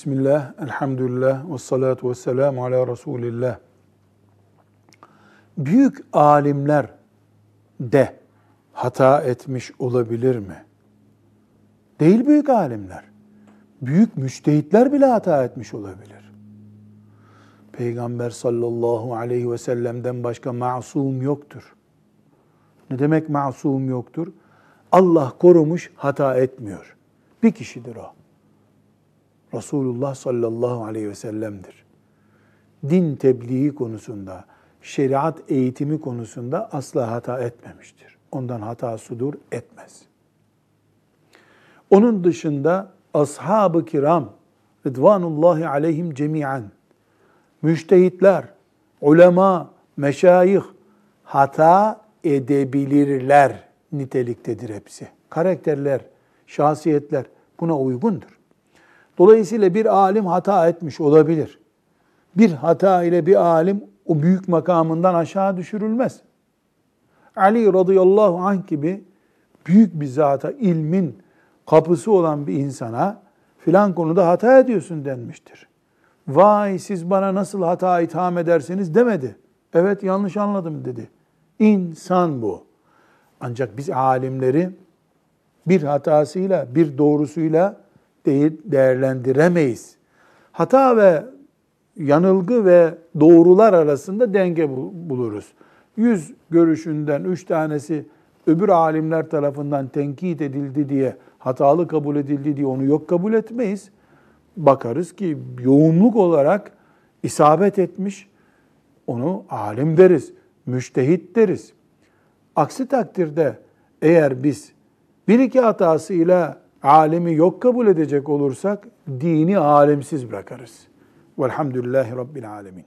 Bismillah, elhamdülillah, ve salatu ve selamu ala Resulillah. Büyük alimler de hata etmiş olabilir mi? Değil büyük alimler. Büyük müçtehitler bile hata etmiş olabilir. Peygamber sallallahu aleyhi ve sellem'den başka masum yoktur. Ne demek masum yoktur? Allah korumuş, hata etmiyor. Bir kişidir o. Resulullah sallallahu aleyhi ve sellem'dir. Din tebliği konusunda, şeriat eğitimi konusunda asla hata etmemiştir. Ondan hata sudur etmez. Onun dışında ashab-ı kiram Rıdvanullahi aleyhim cemiyen, müştehitler, ulema, meşayih hata edebilirler niteliktedir hepsi. Karakterler, şahsiyetler buna uygundur. Dolayısıyla bir alim hata etmiş olabilir. Bir hata ile bir alim o büyük makamından aşağı düşürülmez. Ali radıyallahu anh gibi büyük bir zata, ilmin kapısı olan bir insana filan konuda hata ediyorsun denmiştir. Vay siz bana nasıl hata itham edersiniz demedi. Evet yanlış anladım dedi. İnsan bu. Ancak biz alimleri bir hatasıyla, bir doğrusuyla değerlendiremeyiz. Hata ve yanılgı ve doğrular arasında denge buluruz. Yüz görüşünden üç tanesi öbür alimler tarafından tenkit edildi diye, hatalı kabul edildi diye onu yok kabul etmeyiz. Bakarız ki yoğunluk olarak isabet etmiş, onu alim deriz, müştehit deriz. Aksi takdirde eğer biz bir iki hatasıyla alemi yok kabul edecek olursak dini alemsiz bırakarız. Velhamdülillahi Rabbil Alemin.